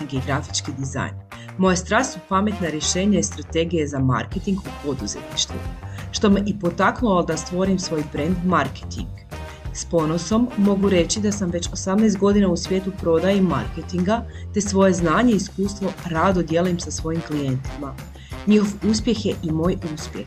i grafički dizajn. Moja strast su pametna rješenja i strategije za marketing u poduzetništvu, što me i potaknulo da stvorim svoj brand marketing. S ponosom mogu reći da sam već 18 godina u svijetu prodaje i marketinga, te svoje znanje i iskustvo rado dijelim sa svojim klijentima. Njihov uspjeh je i moj uspjeh.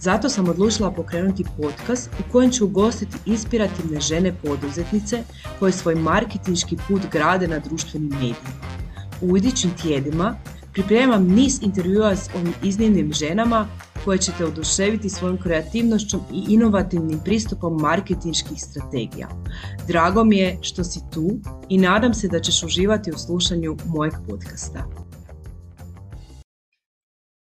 Zato sam odlučila pokrenuti podcast u kojem ću ugostiti inspirativne žene poduzetnice koje svoj marketinški put grade na društvenim medijima. U idućim tjedima pripremam niz intervjua s ovim iznimnim ženama koje ćete oduševiti svojom kreativnošću i inovativnim pristupom marketinških strategija. Drago mi je što si tu i nadam se da ćeš uživati u slušanju mojeg podcasta.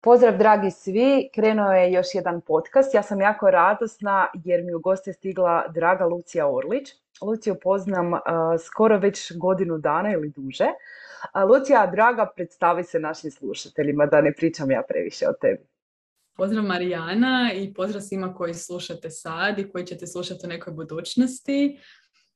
Pozdrav dragi svi, krenuo je još jedan podcast. Ja sam jako radosna jer mi u goste stigla draga Lucija Orlić. Luciju poznam skoro već godinu dana ili duže. Lucija, draga, predstavi se našim slušateljima, da ne pričam ja previše o tebi. Pozdrav Marijana i pozdrav svima koji slušate sad i koji ćete slušati u nekoj budućnosti.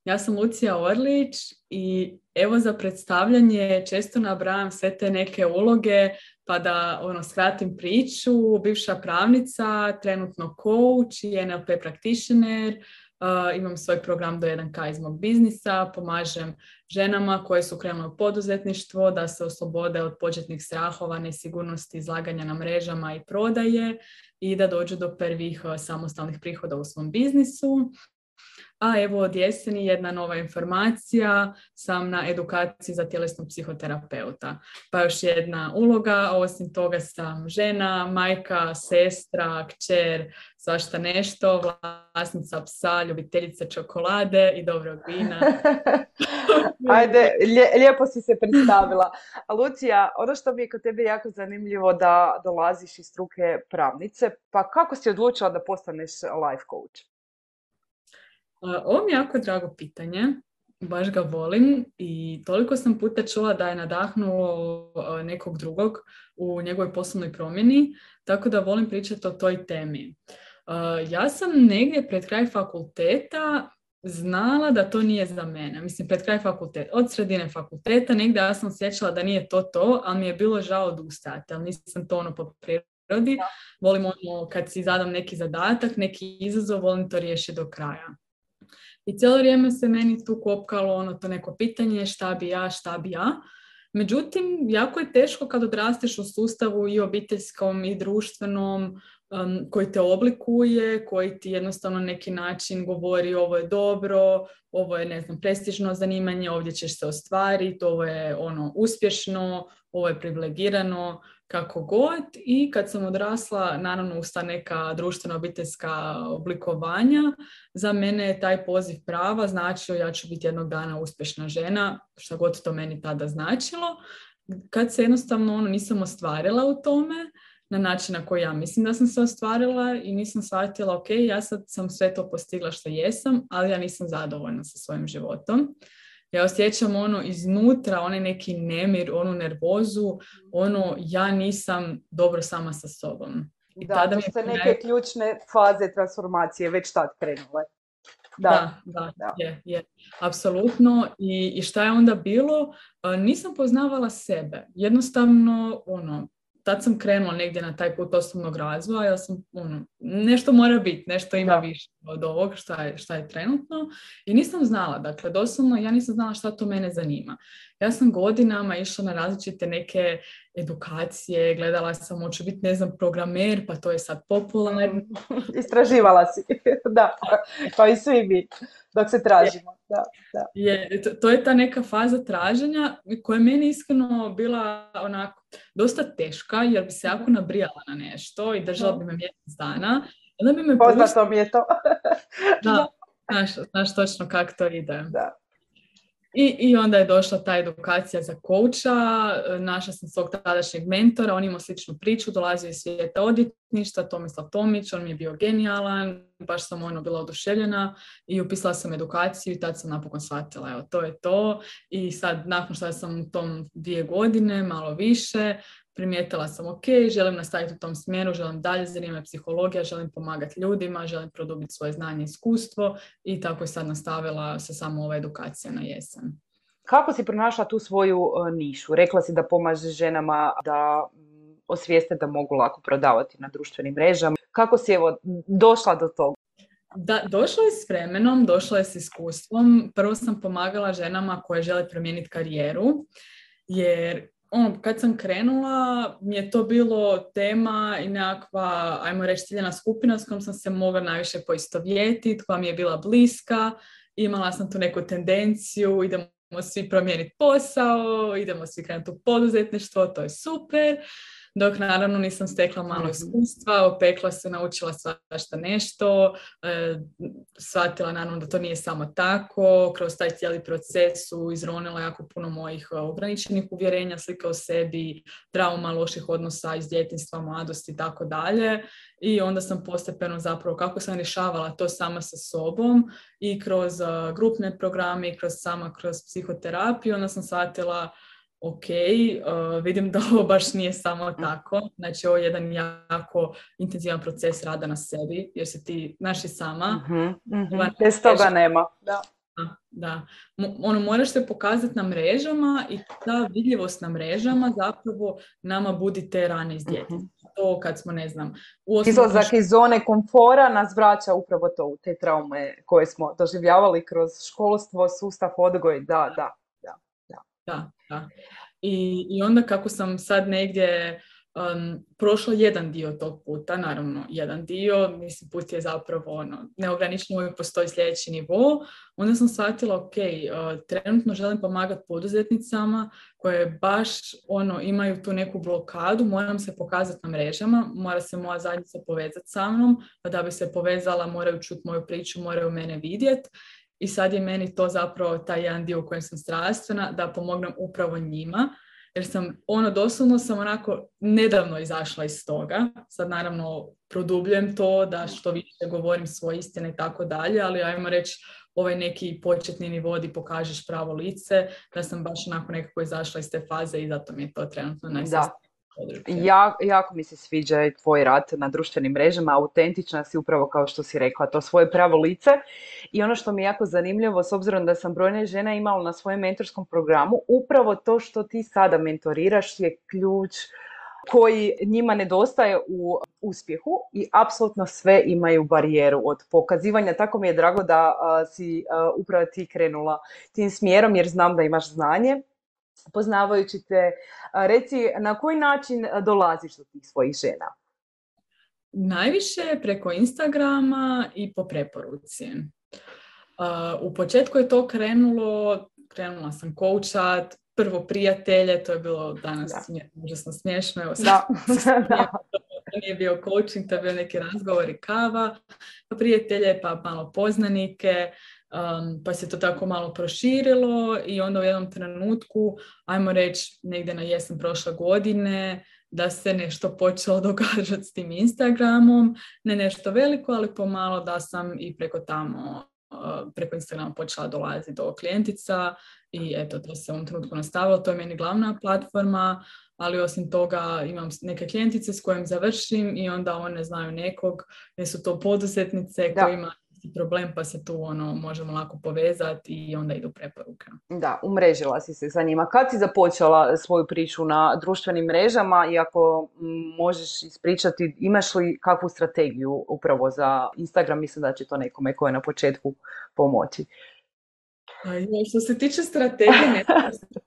Ja sam Lucija Orlić i evo za predstavljanje često nabrajam sve te neke uloge pa da ono skratim priču. Bivša pravnica, trenutno coach i NLP practitioner, imam svoj program do 1K iz mog biznisa, pomažem ženama koje su krenule u poduzetništvo da se oslobode od početnih strahova, nesigurnosti, izlaganja na mrežama i prodaje i da dođu do prvih samostalnih prihoda u svom biznisu. A evo od jeseni jedna nova informacija, sam na edukaciji za tjelesnog psihoterapeuta. Pa još jedna uloga, osim toga sam žena, majka, sestra, kćer, svašta nešto, vlasnica psa, ljubiteljica čokolade i dobrog vina. Ajde, lijepo si se predstavila. Lucija, ono što mi je kod tebe jako zanimljivo da dolaziš iz struke pravnice, pa kako si odlučila da postaneš life coach? Ovo mi je jako drago pitanje, baš ga volim i toliko sam puta čula da je nadahnuo nekog drugog u njegovoj poslovnoj promjeni, tako da volim pričati o toj temi. Ja sam negdje pred kraj fakulteta znala da to nije za mene. Mislim, pred kraj fakulteta, od sredine fakulteta, negdje ja sam osjećala da nije to to, ali mi je bilo žao odustajati, ali nisam to ono po prirodi. Volim ono, kad si zadam neki zadatak, neki izazov, volim to riješiti do kraja. I cijelo vrijeme se meni tu kopkalo ono to neko pitanje šta bi ja, šta bi ja. Međutim, jako je teško kad odrasteš u sustavu i obiteljskom i društvenom um, koji te oblikuje, koji ti jednostavno neki način govori ovo je dobro, ovo je ne znam prestižno zanimanje, ovdje ćeš se ostvariti, ovo je ono uspješno, ovo je privilegirano, kako god i kad sam odrasla, naravno usta neka društvena obiteljska oblikovanja, za mene je taj poziv prava značio ja ću biti jednog dana uspješna žena, što god to meni tada značilo. Kad se jednostavno ono nisam ostvarila u tome, na način na koji ja mislim da sam se ostvarila i nisam shvatila, ok, ja sad sam sve to postigla što jesam, ali ja nisam zadovoljna sa svojim životom. Ja osjećam ono iznutra, onaj neki nemir, onu nervozu, ono ja nisam dobro sama sa sobom. I da, tada to su neke ključne faze transformacije već tad krenule. Da, da, da, je, je. Apsolutno. I, I šta je onda bilo? Nisam poznavala sebe. Jednostavno, ono, tad sam krenula negdje na taj put osobnog razvoja, ja sam, ono, nešto mora biti, nešto ima više od ovog šta je, šta je trenutno i nisam znala, dakle, doslovno ja nisam znala šta to mene zanima. Ja sam godinama išla na različite neke edukacije, gledala sam, hoću biti, ne znam, programer, pa to je sad popularno. Istraživala si, da, pa i svi mi, dok se tražimo. Da, da. Je, to, to, je ta neka faza traženja koja je meni iskreno bila onako dosta teška, jer bi se jako nabrijala na nešto i držala bi me mjesec dana. Onda bi me Poznato mi je to. da, znaš, znaš točno kako to ide. Da. I, I onda je došla ta edukacija za kouča, našla sam svog tadašnjeg mentora, on imao sličnu priču, dolazio iz svijeta odvjetništva, Tomislav Tomić, on mi je bio genijalan, baš sam ono bila oduševljena i upisala sam edukaciju i tad sam napokon shvatila, evo to je to. I sad nakon što sam u tom dvije godine, malo više, primijetila sam ok, želim nastaviti u tom smjeru, želim dalje zanimati psihologija, želim pomagati ljudima, želim produbiti svoje znanje i iskustvo i tako je sad nastavila se samo ova edukacija na jesen. Kako si pronašla tu svoju nišu? Rekla si da pomaže ženama da mm, osvijeste da mogu lako prodavati na društvenim mrežama. Kako si evo došla do toga? Da, došla je s vremenom, došla je s iskustvom. Prvo sam pomagala ženama koje žele promijeniti karijeru, jer ono, kad sam krenula, mi je to bilo tema i nekakva, ajmo reći, ciljena skupina s kojom sam se mogla najviše poistovjetiti, koja mi je bila bliska. Imala sam tu neku tendenciju, idemo svi promijeniti posao, idemo svi krenuti u poduzetništvo, to je super dok naravno nisam stekla malo mhm. iskustva, opekla se, naučila svašta nešto, e, shvatila naravno da to nije samo tako, kroz taj cijeli proces su izronila jako puno mojih e, ograničenih uvjerenja, slika o sebi, trauma, loših odnosa iz djetinstva, mladosti i tako dalje. I onda sam postepeno zapravo kako sam rješavala to sama sa sobom i kroz e, grupne programe i kroz sama kroz psihoterapiju, onda sam shvatila ok, uh, vidim da ovo baš nije samo mm. tako. Znači, ovo je jedan jako intenzivan proces rada na sebi, jer se ti, naši sama... Mm-hmm, Bez toga nema. Da. Da, ono, moraš se pokazati na mrežama i ta vidljivost na mrežama zapravo nama budi te rane iz djeteta. Mhm. To kad smo, ne znam... U Izlazak iz zone komfora nas vraća upravo to u te traume koje smo doživljavali kroz školstvo, sustav, odgoj, da, da. Da, da. I, I onda kako sam sad negdje um, prošla jedan dio tog puta, naravno jedan dio, mislim put je zapravo ono, neograničeno uvijek postoji sljedeći nivo, onda sam shvatila, ok, uh, trenutno želim pomagati poduzetnicama koje baš ono, imaju tu neku blokadu, moram se pokazati na mrežama, mora se moja zajednica povezati sa mnom, da bi se povezala moraju čuti moju priču, moraju mene vidjeti i sad je meni to zapravo taj jedan dio u kojem sam strastvena, da pomognem upravo njima, jer sam, ono, doslovno sam onako nedavno izašla iz toga. Sad naravno produbljujem to da što više govorim svoje istine i tako dalje, ali ajmo reći ovaj neki početni nivo di pokažeš pravo lice, da sam baš onako nekako izašla iz te faze i zato mi je to trenutno najsasnije ja, jako mi se sviđa tvoj rad na društvenim mrežama, autentična si upravo kao što si rekla, to svoje pravo lice. I ono što mi je jako zanimljivo, s obzirom da sam brojne žena imala na svojem mentorskom programu, upravo to što ti sada mentoriraš je ključ koji njima nedostaje u uspjehu i apsolutno sve imaju barijeru od pokazivanja. Tako mi je drago da si upravo ti krenula tim smjerom jer znam da imaš znanje poznavajući te, reci na koji način dolaziš do tih svojih žena? Najviše preko Instagrama i po preporuci. U početku je to krenulo, krenula sam koučat, prvo prijatelje, to je bilo danas užasno smiješno, evo da. to nije bio coaching, to je bio neki razgovor i kava, pa prijatelje, pa malo poznanike, Um, pa se to tako malo proširilo i onda u jednom trenutku, ajmo reći negdje na jesen prošle godine, da se nešto počelo događati s tim Instagramom, ne nešto veliko, ali pomalo da sam i preko tamo, uh, preko Instagrama počela dolaziti do klijentica i eto, to se u ovom trenutku nastavilo, to je meni glavna platforma, ali osim toga imam neke klijentice s kojim završim i onda one znaju nekog, jer su to poduzetnice da. kojima problem pa se tu ono možemo lako povezati i onda idu preporuke. Da, umrežila si se sa njima. Kad si započela svoju priču na društvenim mrežama i ako možeš ispričati, imaš li kakvu strategiju upravo za Instagram, mislim da će to nekome koje je na početku pomoći. Što se tiče strategije, ne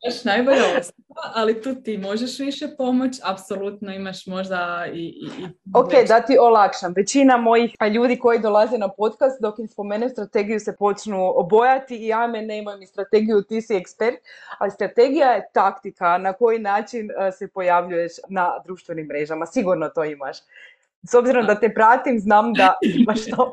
baš najbolja osoba, ali tu ti možeš više pomoć, apsolutno imaš možda i... i, i ok, da ti olakšam. Većina mojih ljudi koji dolaze na podcast, dok im spomene strategiju, se počnu obojati i ja me nemoj mi strategiju, ti si ekspert, ali strategija je taktika na koji način e, se pojavljuješ na društvenim mrežama. Sigurno to imaš. S obzirom da te pratim, znam da imaš to.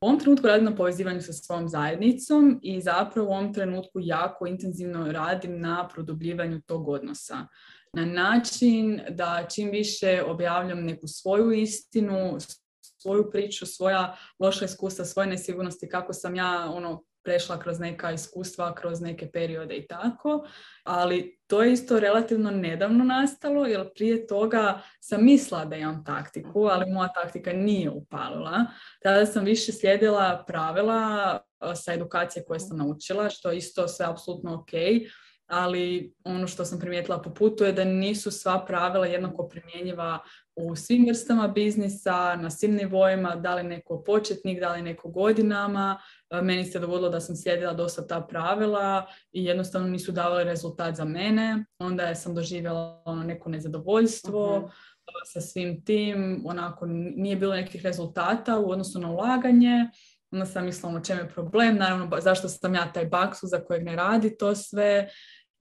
U ovom trenutku radim na povezivanju sa svojom zajednicom i zapravo u ovom trenutku jako intenzivno radim na produbljivanju tog odnosa. Na način da čim više objavljam neku svoju istinu, svoju priču, svoja loša iskustva, svoje nesigurnosti, kako sam ja ono, prešla kroz neka iskustva, kroz neke periode i tako, ali to je isto relativno nedavno nastalo, jer prije toga sam mislila da imam taktiku, ali moja taktika nije upalila. Tada sam više slijedila pravila sa edukacije koje sam naučila, što isto sve apsolutno ok, ali ono što sam primijetila po putu je da nisu sva pravila jednako primjenjiva u svim vrstama biznisa, na svim nivoima, da li neko početnik, da li neko godinama. E, meni se dogodilo da sam slijedila dosta ta pravila i jednostavno nisu davali rezultat za mene. Onda sam doživjela ono neko nezadovoljstvo mhm. sa svim tim, onako nije bilo nekih rezultata u odnosu na ulaganje. Onda sam mislila o ono, čem je problem, naravno zašto sam ja taj baksu za kojeg ne radi to sve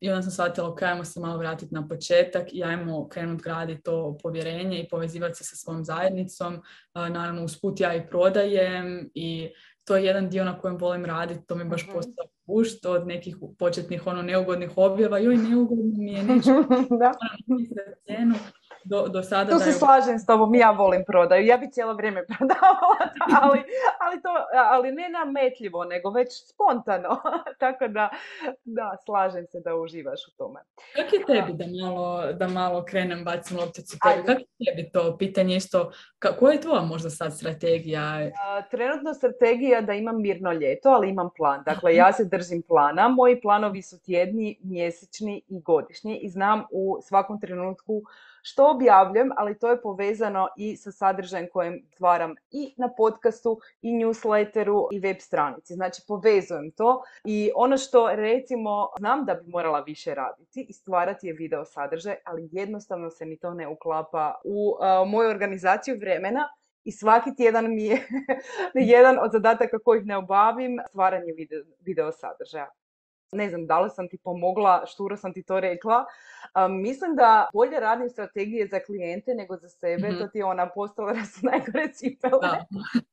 i onda sam shvatila, ok, ajmo se malo vratiti na početak i ajmo krenuti graditi to povjerenje i povezivati se sa svojom zajednicom. Naravno, usput ja i prodajem i to je jedan dio na kojem volim raditi, to mi baš mhm. postao pušt od nekih početnih ono neugodnih objava, joj neugodno mi je, neću da. cijenu, do, do sada... Tu se slažem s tobom, ja volim prodaju. Ja bi cijelo vrijeme prodavala, ali, ali, to, ali ne nametljivo, nego već spontano. Tako da, da, slažem se da uživaš u tome. Kako je tebi da malo, da malo krenem, bacim lopticu tebi? Kako je tebi to pitanje isto? Koja je tvoja možda sad strategija? Trenutno strategija da imam mirno ljeto, ali imam plan. Dakle, ja se držim plana. Moji planovi su tjedni, mjesečni i godišnji i znam u svakom trenutku što objavljujem, ali to je povezano i sa sadržajem kojem stvaram i na podcastu, i newsletteru, i web stranici. Znači, povezujem to i ono što recimo znam da bi morala više raditi i stvarati je video sadržaj, ali jednostavno se mi to ne uklapa u moju organizaciju vremena i svaki tjedan mi je jedan od zadataka kojih ne obavim stvaranje video sadržaja ne znam da li sam ti pomogla, šturo sam ti to rekla. mislim da bolje radim strategije za klijente nego za sebe, mm to ti je ona postala da su najgore cipele. Da.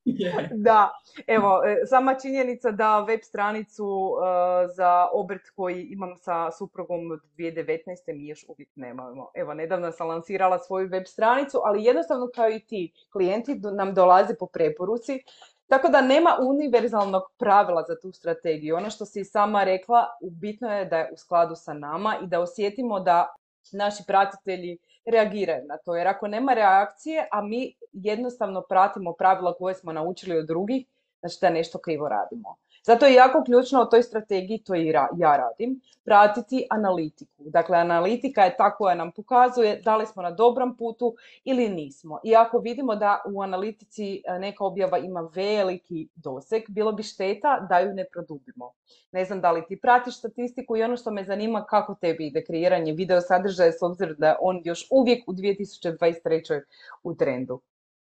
da, evo, e, sama činjenica da web stranicu e, za obrt koji imam sa suprugom od 2019. mi još uvijek nemamo. Evo, nedavno sam lansirala svoju web stranicu, ali jednostavno kao i ti, klijenti nam dolaze po preporuci tako da nema univerzalnog pravila za tu strategiju. Ono što si sama rekla, bitno je da je u skladu sa nama i da osjetimo da naši pratitelji reagiraju na to. Jer ako nema reakcije, a mi jednostavno pratimo pravila koje smo naučili od drugih, znači da nešto krivo radimo. Zato je jako ključno u toj strategiji, to i ja radim, pratiti analitiku. Dakle, analitika je ta koja nam pokazuje da li smo na dobrom putu ili nismo. I ako vidimo da u analitici e, neka objava ima veliki doseg, bilo bi šteta da ju ne produbimo. Ne znam da li ti pratiš statistiku i ono što me zanima kako tebi ide kreiranje video sadržaja s obzirom da on još uvijek u 2023. u trendu.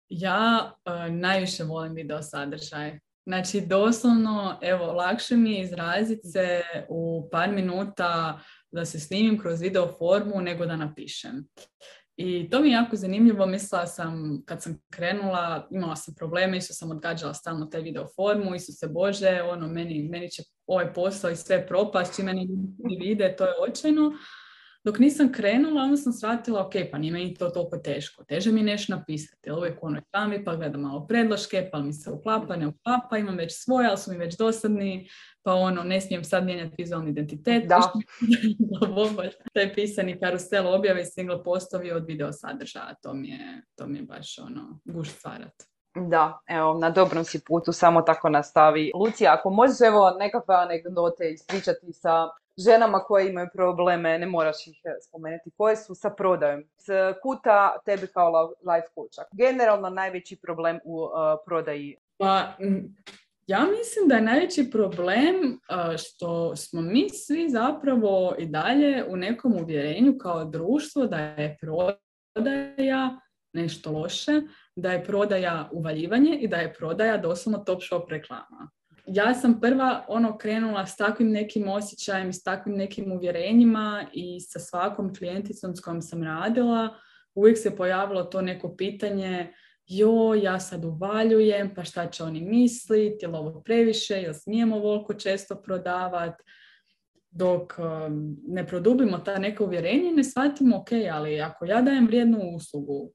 Ja uh, najviše volim video sadržaj. Znači, doslovno, evo, lakše mi je izraziti se u par minuta da se snimim kroz video formu nego da napišem. I to mi je jako zanimljivo, mislila sam kad sam krenula, imala sam probleme, isto sam odgađala stalno taj video formu, isto se Bože, ono, meni, meni će ovaj posao i sve propast, čime meni vide, to je očajno. Dok nisam krenula, onda sam shvatila, ok, pa nije meni to toliko teško. Teže mi nešto napisati, jer uvijek ono pa gledam malo predloške, pa mi se uklapa, ne uklapa, imam već svoje, ali su mi već dosadni, pa ono, ne smijem sad mijenjati vizualni identitet. Da. Taj pisani karusel objave i single postovi od video sadržaja, to mi je, to mi je baš ono, guš stvarat. Da, evo, na dobrom si putu, samo tako nastavi. Lucija, ako možeš evo nekakve anegdote ispričati sa ženama koje imaju probleme, ne moraš ih e, spomenuti, koje su sa prodajom. S kuta tebi kao life coacha. Generalno najveći problem u uh, prodaji. Pa, ja mislim da je najveći problem uh, što smo mi svi zapravo i dalje u nekom uvjerenju kao društvo da je prodaja nešto loše, da je prodaja uvaljivanje i da je prodaja doslovno top shop reklama ja sam prva ono krenula s takvim nekim osjećajem i s takvim nekim uvjerenjima i sa svakom klijenticom s kojom sam radila uvijek se pojavilo to neko pitanje jo, ja sad uvaljujem, pa šta će oni misliti, je li ovo previše, jel smijemo ovoliko često prodavati, dok um, ne produbimo ta neka uvjerenja ne shvatimo, ok, ali ako ja dajem vrijednu uslugu,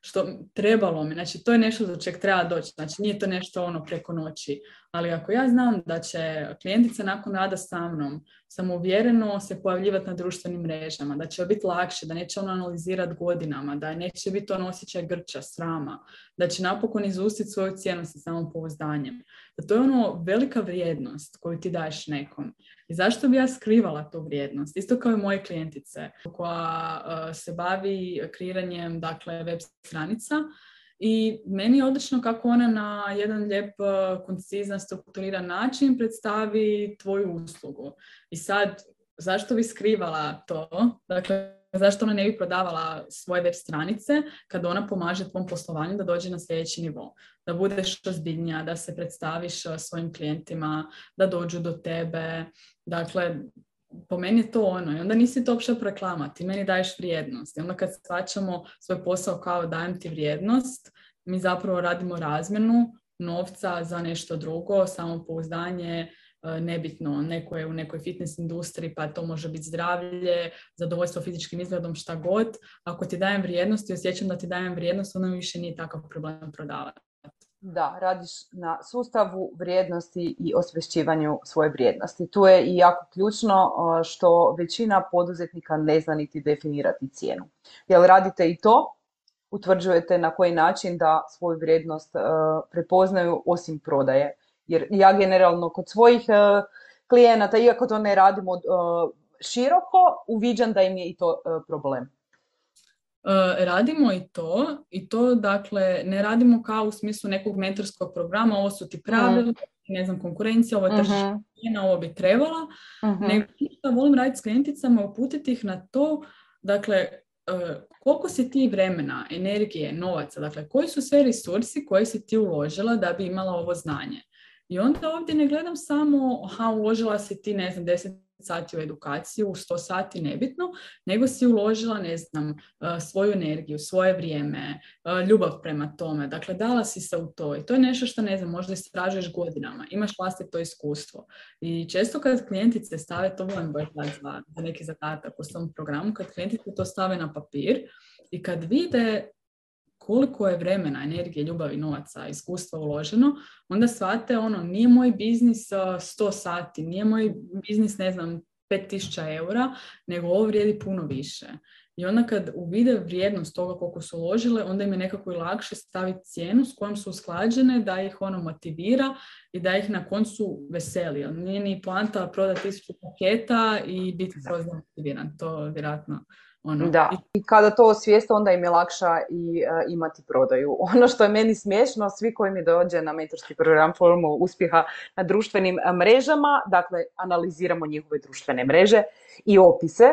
što trebalo mi, znači to je nešto do čeg treba doći, znači nije to nešto ono preko noći. Ali ako ja znam da će klijentica nakon rada sa mnom samouvjereno se pojavljivati na društvenim mrežama, da će biti lakše, da neće ono analizirati godinama, da neće biti on osjećaj grča, srama, da će napokon izustiti svoju cijenu sa samopouzdanjem. Da to je ono velika vrijednost koju ti daješ nekom. I zašto bi ja skrivala tu vrijednost? Isto kao i moje klijentice koja uh, se bavi kreiranjem dakle, web stranica, i meni je odlično kako ona na jedan lijep, uh, koncizan, strukturiran način predstavi tvoju uslugu. I sad, zašto bi skrivala to? Dakle, zašto ona ne bi prodavala svoje web stranice kad ona pomaže tvom poslovanju da dođe na sljedeći nivo, da budeš ozbiljnija, da se predstaviš uh, svojim klijentima, da dođu do tebe. Dakle, po meni je to ono. I onda nisi to uopće reklama, ti meni daješ vrijednost. I onda kad shvaćamo svoj posao kao dajem ti vrijednost, mi zapravo radimo razmjenu novca za nešto drugo, samopouzdanje, e, nebitno, neko je u nekoj fitness industriji, pa to može biti zdravlje, zadovoljstvo fizičkim izgledom, šta god. Ako ti dajem vrijednost i osjećam da ti dajem vrijednost, onda više nije takav problem prodavati. Da, radiš na sustavu vrijednosti i osvješćivanju svoje vrijednosti. Tu je i jako ključno što većina poduzetnika ne zna niti definirati cijenu. Jel radite i to? Utvrđujete na koji način da svoju vrijednost prepoznaju osim prodaje. Jer ja generalno kod svojih klijenata, iako to ne radimo široko, uviđam da im je i to problem. E, radimo i to, i to dakle ne radimo kao u smislu nekog mentorskog programa, ovo su ti pravila, ne znam, konkurencija, ovo je tržište, uh ovo bi trebala, uh nego volim raditi s klijenticama, uputiti ih na to, dakle, e, koliko si ti vremena, energije, novaca, dakle, koji su sve resursi koje si ti uložila da bi imala ovo znanje. I onda ovdje ne gledam samo, aha, uložila si ti, ne znam, 10 sati u edukaciju, u 100 sati nebitno, nego si uložila, ne znam, e, svoju energiju, svoje vrijeme, e, ljubav prema tome. Dakle, dala si se u to. I to je nešto što, ne znam, možda istražuješ godinama. Imaš vlastito iskustvo. I često kad klijentice stave, to volim baš za, za neki zadatak u svom programu, kad klijentice to stave na papir i kad vide koliko je vremena, energije, ljubavi, novaca, iskustva uloženo, onda shvate ono, nije moj biznis 100 sati, nije moj biznis, ne znam, 5000 eura, nego ovo vrijedi puno više. I onda kad uvide vrijednost toga koliko su uložile, onda im je nekako i lakše staviti cijenu s kojom su usklađene, da ih ono motivira i da ih na koncu veseli. Nije ni poanta prodati tisuću paketa i biti kroz motiviran. To vjerojatno ono. Da, i kada to osvijeste, onda im je lakša i e, imati prodaju. Ono što je meni smiješno, svi koji mi dođe na mentorski program Formu uspjeha na društvenim e, mrežama, dakle, analiziramo njihove društvene mreže i opise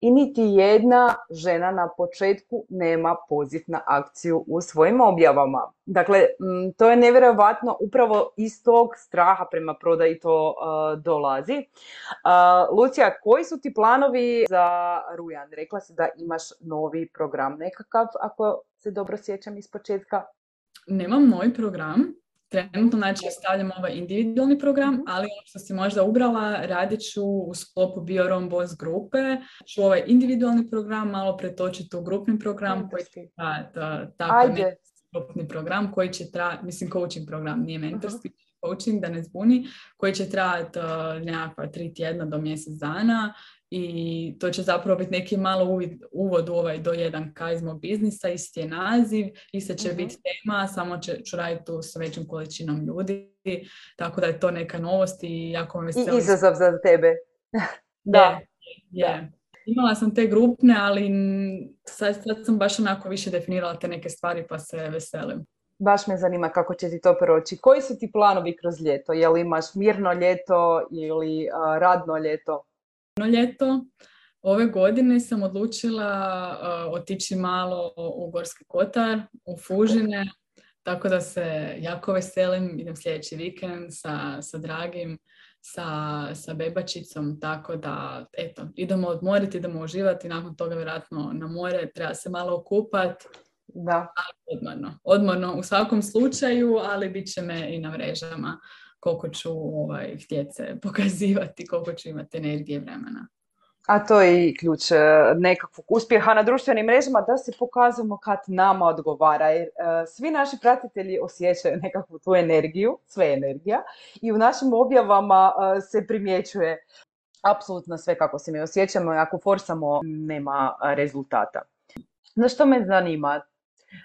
i niti jedna žena na početku nema poziv na akciju u svojim objavama. Dakle, to je nevjerojatno, upravo iz tog straha prema prodaji to dolazi. Uh, Lucija, koji su ti planovi za Rujan? Rekla si da imaš novi program nekakav, ako se dobro sjećam iz početka. Nemam novi program, Trenutno znači stavljam ovaj individualni program, mhm. ali ono što si možda ubrala, radit ću u sklopu Biorom Boss grupe, ću ovaj individualni program malo pretočiti u grupni program koji će tako grupni program koji će trajati, mislim coaching program, nije mentorski coaching, da ne zbuni, koji će trajati uh, nekakva tri tjedna do mjesec dana i to će zapravo biti neki malo uvid, uvod u ovaj do jedan k iz mog biznisa, isti je naziv, ista će biti mhm. tema, samo će, ću raditi tu s većom količinom ljudi, tako da je to neka novost i jako me veseli. I izazov za tebe. da. Je, Imala sam te grupne, ali sad, sad sam baš onako više definirala te neke stvari pa se veselim. Baš me zanima kako će ti to proći. Koji su ti planovi kroz ljeto? Je li imaš mirno ljeto ili radno ljeto? Ljeto. Ove godine sam odlučila uh, otići malo u Gorski Kotar, u Fužine, tako da se jako veselim. Idem sljedeći vikend sa, sa dragim, sa, sa bebačicom, tako da eto, idemo odmoriti, idemo uživati, nakon toga vjerojatno na more, treba se malo okupati. Da. Odmorno. Odmorno u svakom slučaju, ali bit će me i na mrežama koliko ću ovaj, htjeti se pokazivati, koliko ću imati energije vremena. A to je i ključ e, nekakvog uspjeha na društvenim mrežama da se pokazujemo kad nama odgovara. Jer e, svi naši pratitelji osjećaju nekakvu tu energiju, sve energija i u našim objavama e, se primjećuje apsolutno sve kako se mi osjećamo i ako forsamo nema rezultata. Na što me zanima?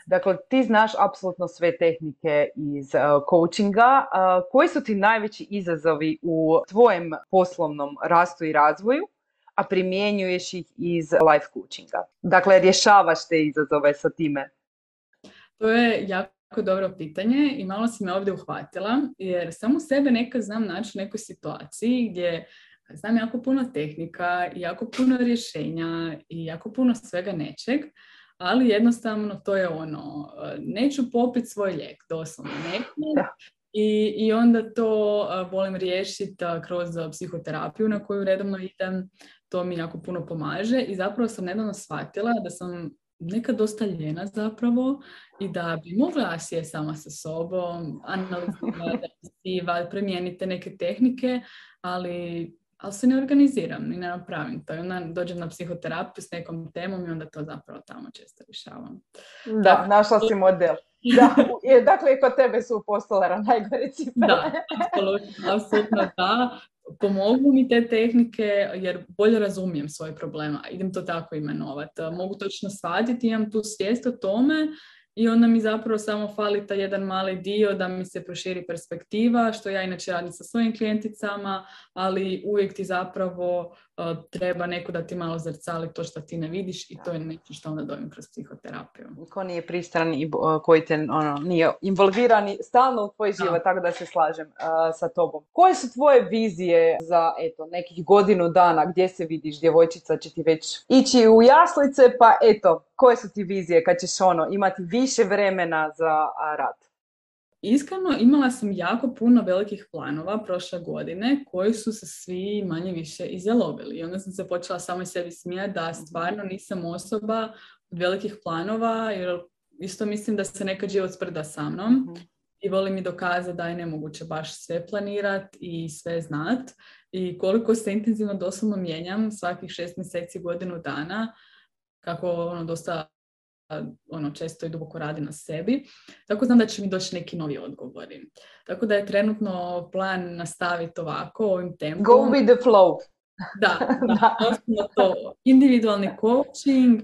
Dakle, ti znaš apsolutno sve tehnike iz coachinga. Koji su ti najveći izazovi u tvojem poslovnom rastu i razvoju? a primjenjuješ ih iz life coachinga? Dakle, rješavaš te izazove sa time? To je jako dobro pitanje i malo si me ovdje uhvatila, jer samo sebe nekad znam naći u nekoj situaciji gdje znam jako puno tehnika, jako puno rješenja i jako puno svega nečeg, ali jednostavno to je ono, neću popiti svoj lijek, doslovno neću, i, I onda to volim riješiti kroz psihoterapiju na koju redovno idem. To mi jako puno pomaže. I zapravo sam nedavno shvatila da sam nekad dosta ljena zapravo i da bi mogla sjeti sama sa sobom, analizirati, premijeniti neke tehnike, ali, ali se ne organiziram i ne napravim to. I onda dođem na psihoterapiju s nekom temom i onda to zapravo tamo često rješavam. Da, našla si model. Da, dakle i kod tebe su postolara najgore cipele. Da, apsolutno da. Pomogu mi te tehnike jer bolje razumijem svoje problema. Idem to tako imenovati. Mogu točno shvatiti, imam tu svijest o tome i onda mi zapravo samo fali taj jedan mali dio da mi se proširi perspektiva, što ja inače radim sa svojim klijenticama, ali uvijek ti zapravo treba neko da ti malo zrcali to što ti ne vidiš i to je nešto što onda dobijem kroz psihoterapiju. Ko nije pristran i koji te ono, nije involviran stalno u tvoj život, tako da se slažem sa tobom. Koje su tvoje vizije za eto, nekih godinu dana gdje se vidiš, djevojčica će ti već ići u jaslice, pa eto, koje su ti vizije kad ćeš ono, imati više vremena za rad? Iskreno, imala sam jako puno velikih planova prošle godine koji su se svi manje više izjalovili. I onda sam se počela samo sebi smijati da stvarno nisam osoba od velikih planova, jer isto mislim da se nekad život sprda sa mnom mhm. i volim mi dokazati da je nemoguće baš sve planirat i sve znat. I koliko se intenzivno doslovno mijenjam svakih šest mjeseci, godinu dana, kako ono dosta ono često i duboko radi na sebi. Tako znam da će mi doći neki novi odgovori. Tako da je trenutno plan nastaviti ovako, ovim tempom. Go with the flow. Da, da, to. Individualni coaching,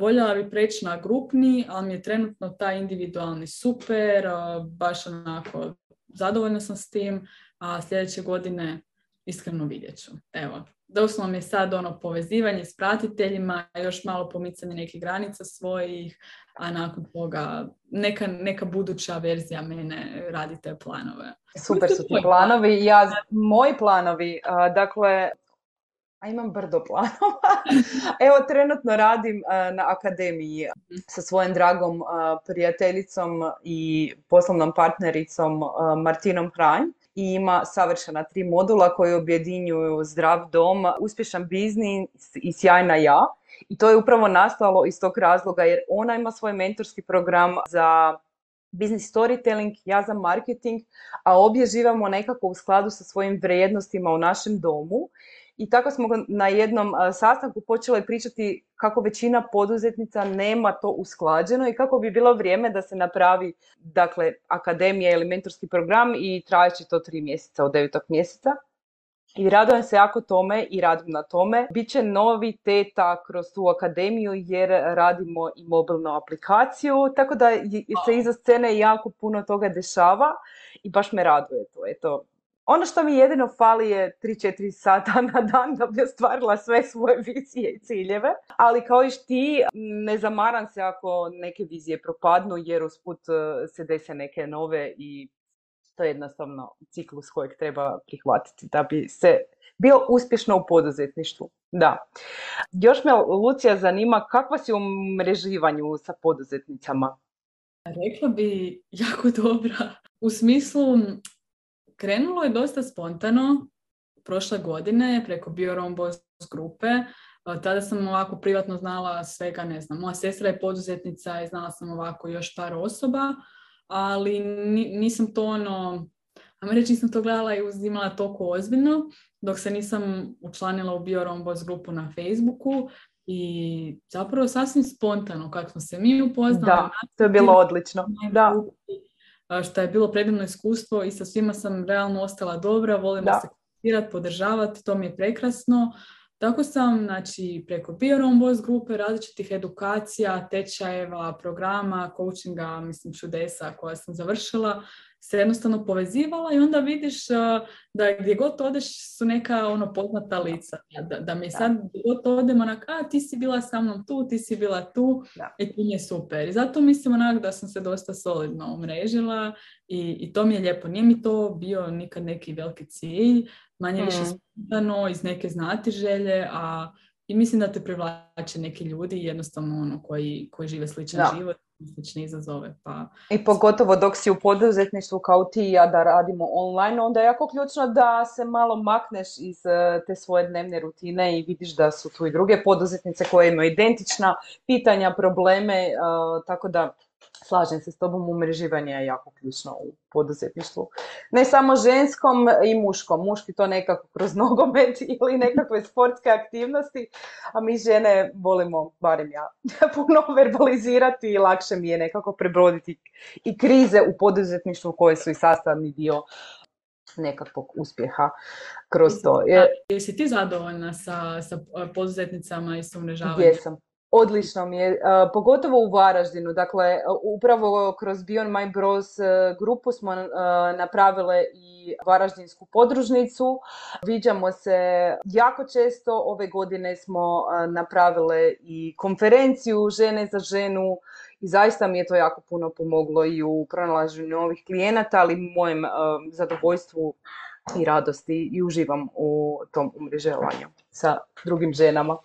voljela bi preći na grupni, ali mi je trenutno taj individualni super, baš onako zadovoljna sam s tim, a sljedeće godine iskreno vidjet ću. Evo, doslovno mi je sad ono povezivanje s pratiteljima, još malo pomicanje nekih granica svojih, a nakon toga neka, neka buduća verzija mene radi te planove. Super su ti planovi. Ja, moji planovi, dakle, a imam brdo planova. Evo, trenutno radim na akademiji mhm. sa svojom dragom prijateljicom i poslovnom partnericom Martinom Hranj i ima savršena tri modula koji objedinjuju zdrav dom, uspješan biznis i sjajna ja. I to je upravo nastalo iz tog razloga jer ona ima svoj mentorski program za business storytelling, ja za marketing, a obje živamo nekako u skladu sa svojim vrijednostima u našem domu i tako smo na jednom sastanku počeli pričati kako većina poduzetnica nema to usklađeno i kako bi bilo vrijeme da se napravi dakle, akademija ili mentorski program i trajeći to tri mjeseca od devetog mjeseca. I radujem se jako tome i radim na tome. Biće novi teta kroz tu akademiju jer radimo i mobilnu aplikaciju, tako da se iza scene jako puno toga dešava i baš me raduje to. Eto, ono što mi jedino fali je 3-4 sata na dan da bi ostvarila sve svoje vizije i ciljeve. Ali kao i ti, ne zamaram se ako neke vizije propadnu jer usput e, se dese neke nove i to je jednostavno ciklus kojeg treba prihvatiti da bi se bio uspješno u poduzetništvu. Da. Još me, Lucija, zanima kakva si u mreživanju sa poduzetnicama? Rekla bi jako dobra. U smislu, Krenulo je dosta spontano prošle godine preko Biorombos grupe. Tada sam ovako privatno znala svega, ne znam, moja sestra je poduzetnica i znala sam ovako još par osoba, ali nisam to ono, a reći nisam to gledala i uzimala toliko ozbiljno, dok se nisam učlanila u Boss grupu na Facebooku i zapravo sasvim spontano kako smo se mi upoznali. Da, to je bilo odlično. Da. Što je bilo predivno iskustvo i sa svima sam realno ostala dobra, volim da. se kontaktirati, podržavati, to mi je prekrasno. Tako sam, znači, preko Boss grupe, različitih edukacija, tečajeva, programa, coachinga, mislim, čudesa koja sam završila, se jednostavno povezivala i onda vidiš da gdje god odeš su neka ono poznata lica. Da, da mi sad gdje god odemo onak, a ti si bila sa mnom tu, ti si bila tu da. i to mi je super. I zato mislim onak da sam se dosta solidno umrežila i, i to mi je lijepo. Nije mi to bio nikad neki veliki cilj, manje više mm. spontano, iz neke znati želje, a i mislim da te privlače neki ljudi jednostavno ono koji, koji žive sličan život slične izazove. Pa... I pogotovo dok si u poduzetništvu kao ti ja da radimo online, onda je jako ključno da se malo makneš iz eh, te svoje dnevne rutine i vidiš da su tu i druge poduzetnice koje imaju identična pitanja, probleme, eh, tako da slažem se s tobom, umreživanje je jako ključno u poduzetništvu. Ne samo ženskom i muškom. Muški to nekako kroz nogomet ili nekakve sportske aktivnosti, a mi žene volimo, barem ja, puno verbalizirati i lakše mi je nekako prebroditi i krize u poduzetništvu koje su i sastavni dio nekakvog uspjeha kroz to. Jesi ti zadovoljna sa, sa poduzetnicama i sa umrežavanjem? Jesam, Odlično mi je, pogotovo u Varaždinu. Dakle, upravo kroz Beyond My Bros grupu smo napravile i Varaždinsku podružnicu. Viđamo se jako često. Ove godine smo napravile i konferenciju Žene za ženu i zaista mi je to jako puno pomoglo i u pronalaženju novih klijenata, ali mojem zadovoljstvu i radosti i uživam u tom umrežavanju sa drugim ženama.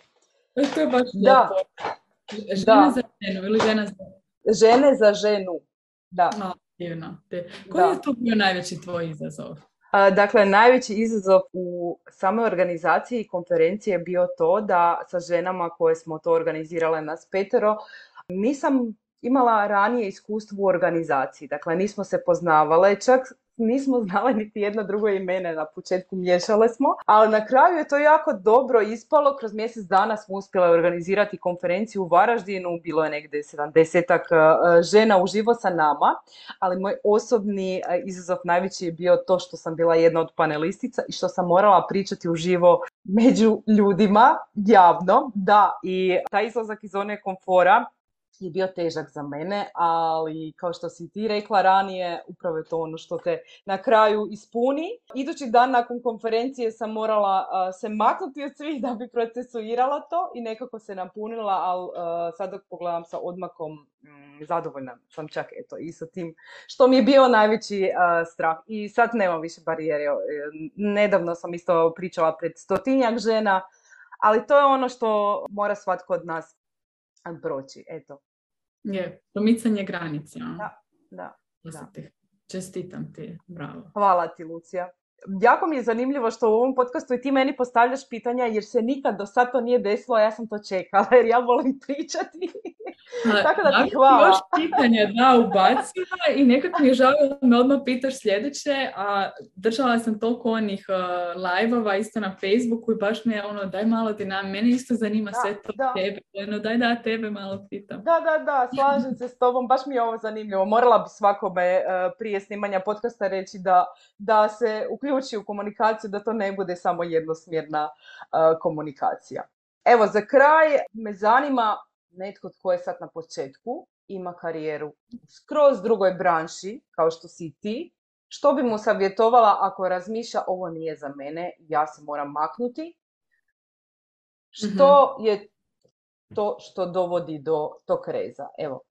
To je baš da. Žena za ženu ili žena za... Žene za ženu, da. No, divno. Koji je to bio najveći tvoj izazov? Dakle, najveći izazov u samoj organizaciji i konferenciji je bio to da sa ženama koje smo to organizirale nas petero, nisam imala ranije iskustvo u organizaciji. Dakle, nismo se poznavale, čak nismo znali niti jedno drugo imene na početku, miješale smo, ali na kraju je to jako dobro ispalo. Kroz mjesec dana smo uspjeli organizirati konferenciju u Varaždinu, bilo je negdje 70 e, žena uživo sa nama, ali moj osobni e, izazov najveći je bio to što sam bila jedna od panelistica i što sam morala pričati uživo među ljudima, javno, da, i taj izlazak iz zone komfora je bio težak za mene, ali kao što si ti rekla ranije, upravo je to ono što te na kraju ispuni. Idući dan nakon konferencije sam morala se maknuti od svih da bi procesuirala to i nekako se napunila, ali uh, sad dok pogledam sa odmakom, mm, zadovoljna sam čak eto i sa tim što mi je bio najveći strah. I sad nemam više barijere. E, nedavno sam isto pričala pred stotinjak žena, ali to je ono što mora svatko od nas proći. Eto. Je, promicanje granica. Da, da. da. Čestitam ti, bravo. Hvala ti, Lucija jako mi je zanimljivo što u ovom podcastu i ti meni postavljaš pitanja jer se nikad do sad to nije desilo, a ja sam to čekala jer ja volim pričati. Tako da ti hvala. Još pitanja da ubacila i nekako mi je žao da me odmah pitaš sljedeće, a držala sam toliko onih uh, live-ova isto na Facebooku i baš mi je ono daj malo dinam, mene isto zanima sve to da. tebe, ono, daj da tebe malo pitam. Da, da, da, slažem se s tobom, baš mi je ovo zanimljivo. Morala bi svakome uh, prije snimanja podcasta reći da, da se uključi u komunikaciju da to ne bude samo jednosmjerna komunikacija. Evo, za kraj me zanima netko tko je sad na početku, ima karijeru skroz drugoj branši, kao što si ti, što bi mu savjetovala ako razmišlja ovo nije za mene, ja se moram maknuti? Što mhm. je to što dovodi do tog reza? Evo.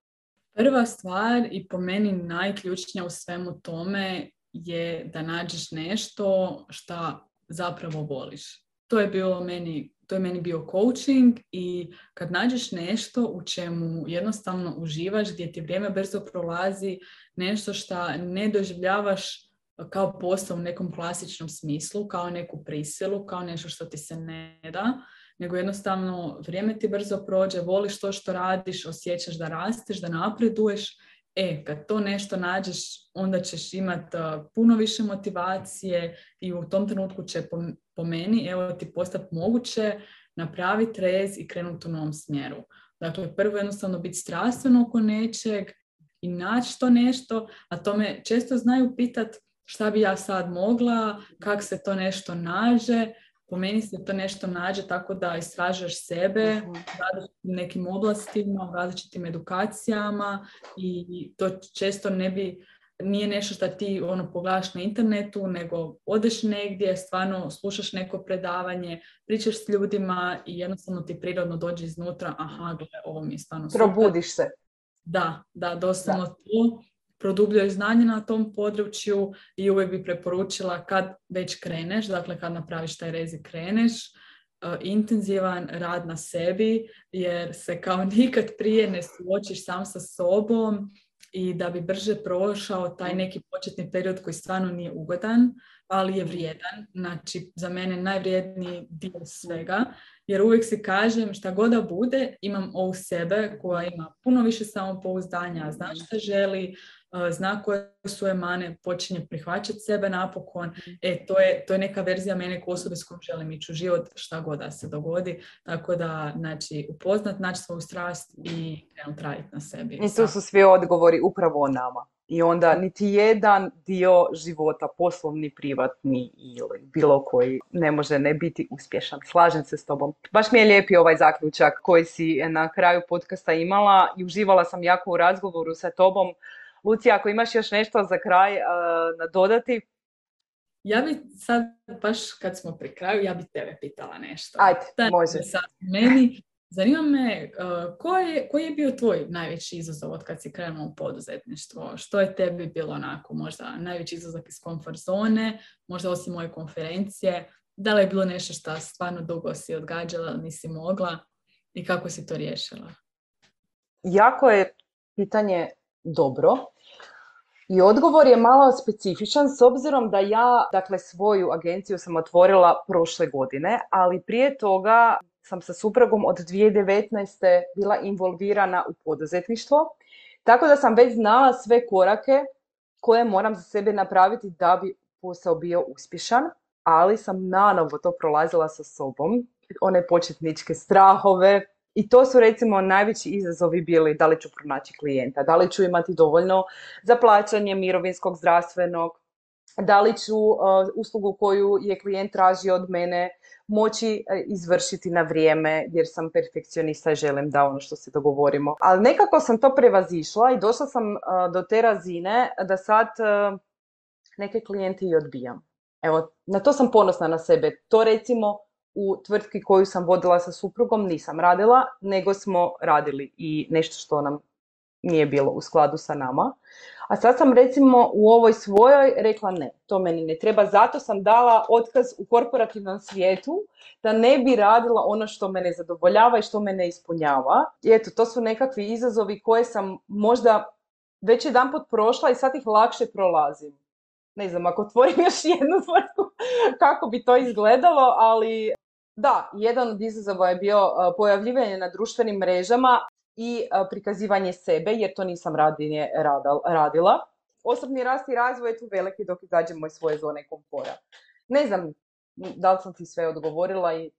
Prva stvar i po meni najključnija u svemu tome je da nađeš nešto šta zapravo voliš. To je bilo meni, to je meni bio coaching i kad nađeš nešto u čemu jednostavno uživaš, gdje ti vrijeme brzo prolazi, nešto što ne doživljavaš kao posao u nekom klasičnom smislu, kao neku prisilu, kao nešto što ti se ne da, nego jednostavno vrijeme ti brzo prođe, voliš to što radiš, osjećaš da rasteš, da napreduješ E, kad to nešto nađeš, onda ćeš imati puno više motivacije i u tom trenutku će po meni, evo ti postati moguće napraviti rez i krenuti u novom smjeru. Dakle, prvo jednostavno biti strastveno oko nečeg i naći to nešto, a to me često znaju pitat šta bi ja sad mogla, kak se to nešto nađe, po meni se to nešto nađe tako da istražaš sebe u različitim nekim oblastima, u različitim edukacijama i to često ne bi, nije nešto što ti ono pogledaš na internetu, nego odeš negdje, stvarno slušaš neko predavanje, pričaš s ljudima i jednostavno ti prirodno dođe iznutra, aha, gle, ovo mi je stvarno super. Probudiš se. Da, da, doslovno to produbljaju znanje na tom području i uvijek bi preporučila kad već kreneš, dakle kad napraviš taj rezi kreneš, e, intenzivan rad na sebi jer se kao nikad prije ne suočiš sam sa sobom i da bi brže prošao taj neki početni period koji stvarno nije ugodan, ali je vrijedan. Znači, za mene najvrijedniji dio svega, jer uvijek si kažem šta god da bude, imam ovu sebe koja ima puno više samopouzdanja, zna šta želi, zna koje su je mane, počinje prihvaćati sebe napokon. Mhm. E, to je, to je neka verzija mene ko osobe s kojom želim ići u život, šta god da se dogodi. Tako da, znači, upoznat, naći svoju strast i krenuti raditi na sebi. I tu su svi odgovori upravo o nama. I onda niti jedan dio života, poslovni, privatni ili bilo koji, ne može ne biti uspješan. Slažem se s tobom. Baš mi je lijepi ovaj zaključak koji si na kraju podcasta imala i uživala sam jako u razgovoru sa tobom. Lucija, ako imaš još nešto za kraj uh, nadodati? Ja bi sad, baš kad smo pri kraju, ja bi tebe pitala nešto. Ajde, može. Sad meni, zanima me, koji, je, koji je bio tvoj najveći izazov od kad si krenuo u poduzetništvo? Što je tebi bilo onako možda najveći izazov iz komfort zone, možda osim moje konferencije? Da li je bilo nešto što stvarno dugo si odgađala, nisi mogla i kako si to riješila? Jako je pitanje dobro i odgovor je malo specifičan s obzirom da ja, dakle, svoju agenciju sam otvorila prošle godine, ali prije toga sam sa suprugom od 2019. bila involvirana u poduzetništvo, tako da sam već znala sve korake koje moram za sebe napraviti da bi posao bio uspješan, ali sam nanovo to prolazila sa sobom, one početničke strahove, i to su recimo najveći izazovi bili da li ću pronaći klijenta, da li ću imati dovoljno za plaćanje mirovinskog, zdravstvenog, da li ću uh, uslugu koju je klijent tražio od mene moći uh, izvršiti na vrijeme jer sam perfekcionista i želim da ono što se dogovorimo. Ali nekako sam to prevazišla i došla sam uh, do te razine da sad neke klijente i odbijam. Evo, na to sam ponosna na sebe. To recimo u tvrtki koju sam vodila sa suprugom nisam radila, nego smo radili i nešto što nam nije bilo u skladu sa nama. A sad sam recimo u ovoj svojoj rekla ne, to meni ne treba, zato sam dala otkaz u korporativnom svijetu da ne bi radila ono što mene zadovoljava i što mene ispunjava. I eto, to su nekakvi izazovi koje sam možda već jedan put prošla i sad ih lakše prolazim. Ne znam, ako otvorim još jednu tvrtku, kako bi to izgledalo, ali da, jedan od izazova je bio pojavljivanje na društvenim mrežama i prikazivanje sebe, jer to nisam radinje radila. Osobni rast i razvoj je tu veliki dok izađemo iz svoje zone komfora. Ne znam da li sam ti sve odgovorila i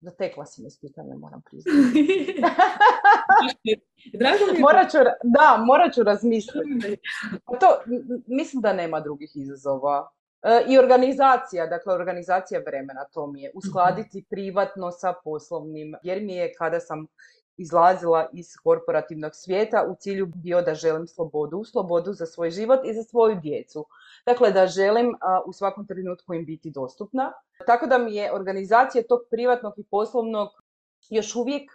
zatekla si me s pitanja, moram priznati. morat ću, da, morat ću razmisliti. To, mislim da nema drugih izazova. E, I organizacija, dakle organizacija vremena, to mi je mhm. uskladiti privatno sa poslovnim, jer mi je kada sam izlazila iz korporativnog svijeta u cilju bio da želim slobodu, slobodu za svoj život i za svoju djecu. Dakle, da želim u svakom trenutku im biti dostupna. Tako da mi je organizacija tog privatnog i poslovnog još uvijek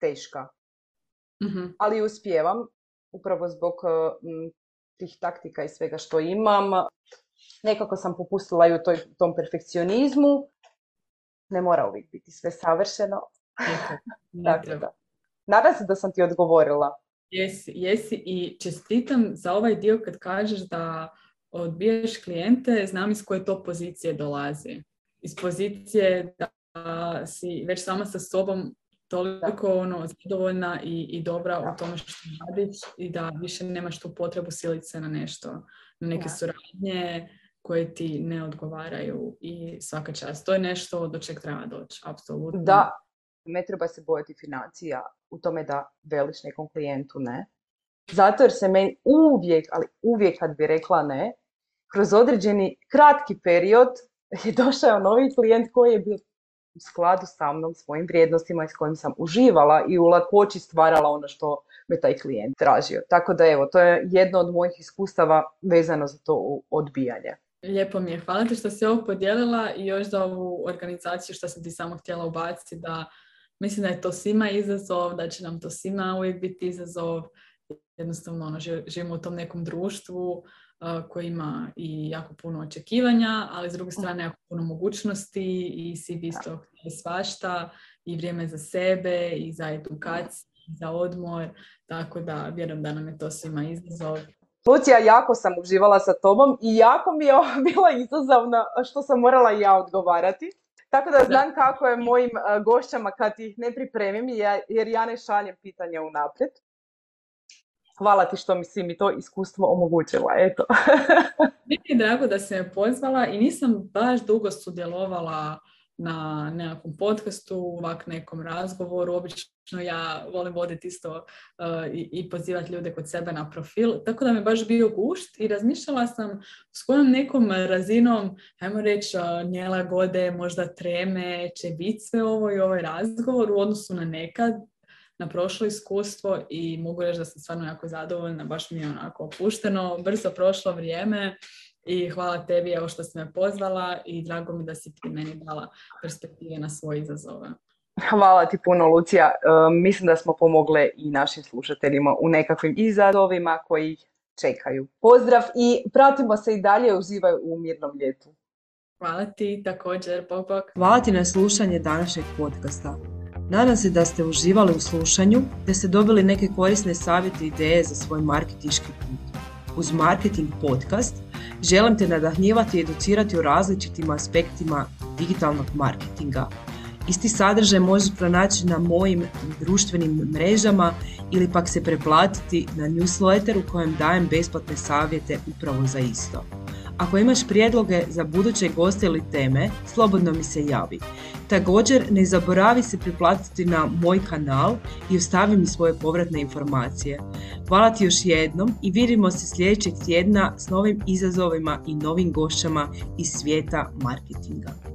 teška. Mhm. Ali uspijevam, upravo zbog tih taktika i svega što imam nekako sam popustila i u toj, tom perfekcionizmu. Ne mora uvijek biti sve savršeno. dakle, da. Nadam se da sam ti odgovorila. Jesi, jesi i čestitam za ovaj dio kad kažeš da odbijaš klijente, znam iz koje to pozicije dolazi. Iz pozicije da si već sama sa sobom toliko ono, zadovoljna i, i dobra u tome što radiš i da više nemaš tu potrebu siliti se na nešto, na neke suradnje, koje ti ne odgovaraju i svaka čast. To je nešto do čeg treba doći, apsolutno. Da, ne treba se bojati financija u tome da veliš nekom klijentu ne. Zato jer se meni uvijek, ali uvijek kad bi rekla ne, kroz određeni kratki period je došao novi klijent koji je bio u skladu sa mnom, svojim vrijednostima i s kojim sam uživala i u lakoći stvarala ono što me taj klijent tražio. Tako da evo, to je jedno od mojih iskustava vezano za to odbijanje. Lijepo mi je. Hvala ti što si ovo podijelila i još za ovu organizaciju što sam ti samo htjela ubaciti da mislim da je to svima izazov, da će nam to svima uvijek biti izazov. Jednostavno ono, živimo u tom nekom društvu koji ima i jako puno očekivanja, ali s druge strane jako puno mogućnosti i svi isto svašta i vrijeme za sebe i za edukaciju, za odmor, tako da vjerujem da nam je to svima izazov. Lucija, jako sam uživala sa tobom i jako mi je bila izazovna što sam morala i ja odgovarati. Tako da znam kako je mojim gošćama kad ih ne pripremim jer ja ne šaljem pitanja unaprijed hvala ti što mi si mi to iskustvo omogućila, eto. Meni je drago da se me pozvala i nisam baš dugo sudjelovala na nekakvom podcastu, ovak nekom razgovoru. Obično ja volim voditi isto uh, i, i pozivati ljude kod sebe na profil. Tako da mi baš bio gušt i razmišljala sam s kojom nekom razinom, ajmo reći, uh, njela gode, možda treme, će biti sve ovo i ovaj razgovor u odnosu na nekad na prošlo iskustvo i mogu reći da sam stvarno jako zadovoljna, baš mi je onako opušteno, brzo prošlo vrijeme i hvala tebi evo što si me pozvala i drago mi da si ti meni dala perspektive na svoje izazove. Hvala ti puno, Lucija. E, mislim da smo pomogle i našim slušateljima u nekakvim izazovima koji ih čekaju. Pozdrav i pratimo se i dalje, uživaj u mirnom ljetu. Hvala ti također, bok bok. Hvala ti na slušanje današnjeg podcasta. Nadam se da ste uživali u slušanju, da ste dobili neke korisne savjete i ideje za svoj marketiški put. Uz Marketing Podcast želim te nadahnjivati i educirati o različitim aspektima digitalnog marketinga. Isti sadržaj možeš pronaći na mojim društvenim mrežama ili pak se preplatiti na newsletter u kojem dajem besplatne savjete upravo za isto. Ako imaš prijedloge za buduće goste ili teme, slobodno mi se javi. Također, ne zaboravi se priplatiti na moj kanal i ostavi mi svoje povratne informacije. Hvala ti još jednom i vidimo se sljedećeg tjedna s novim izazovima i novim gošćama iz svijeta marketinga.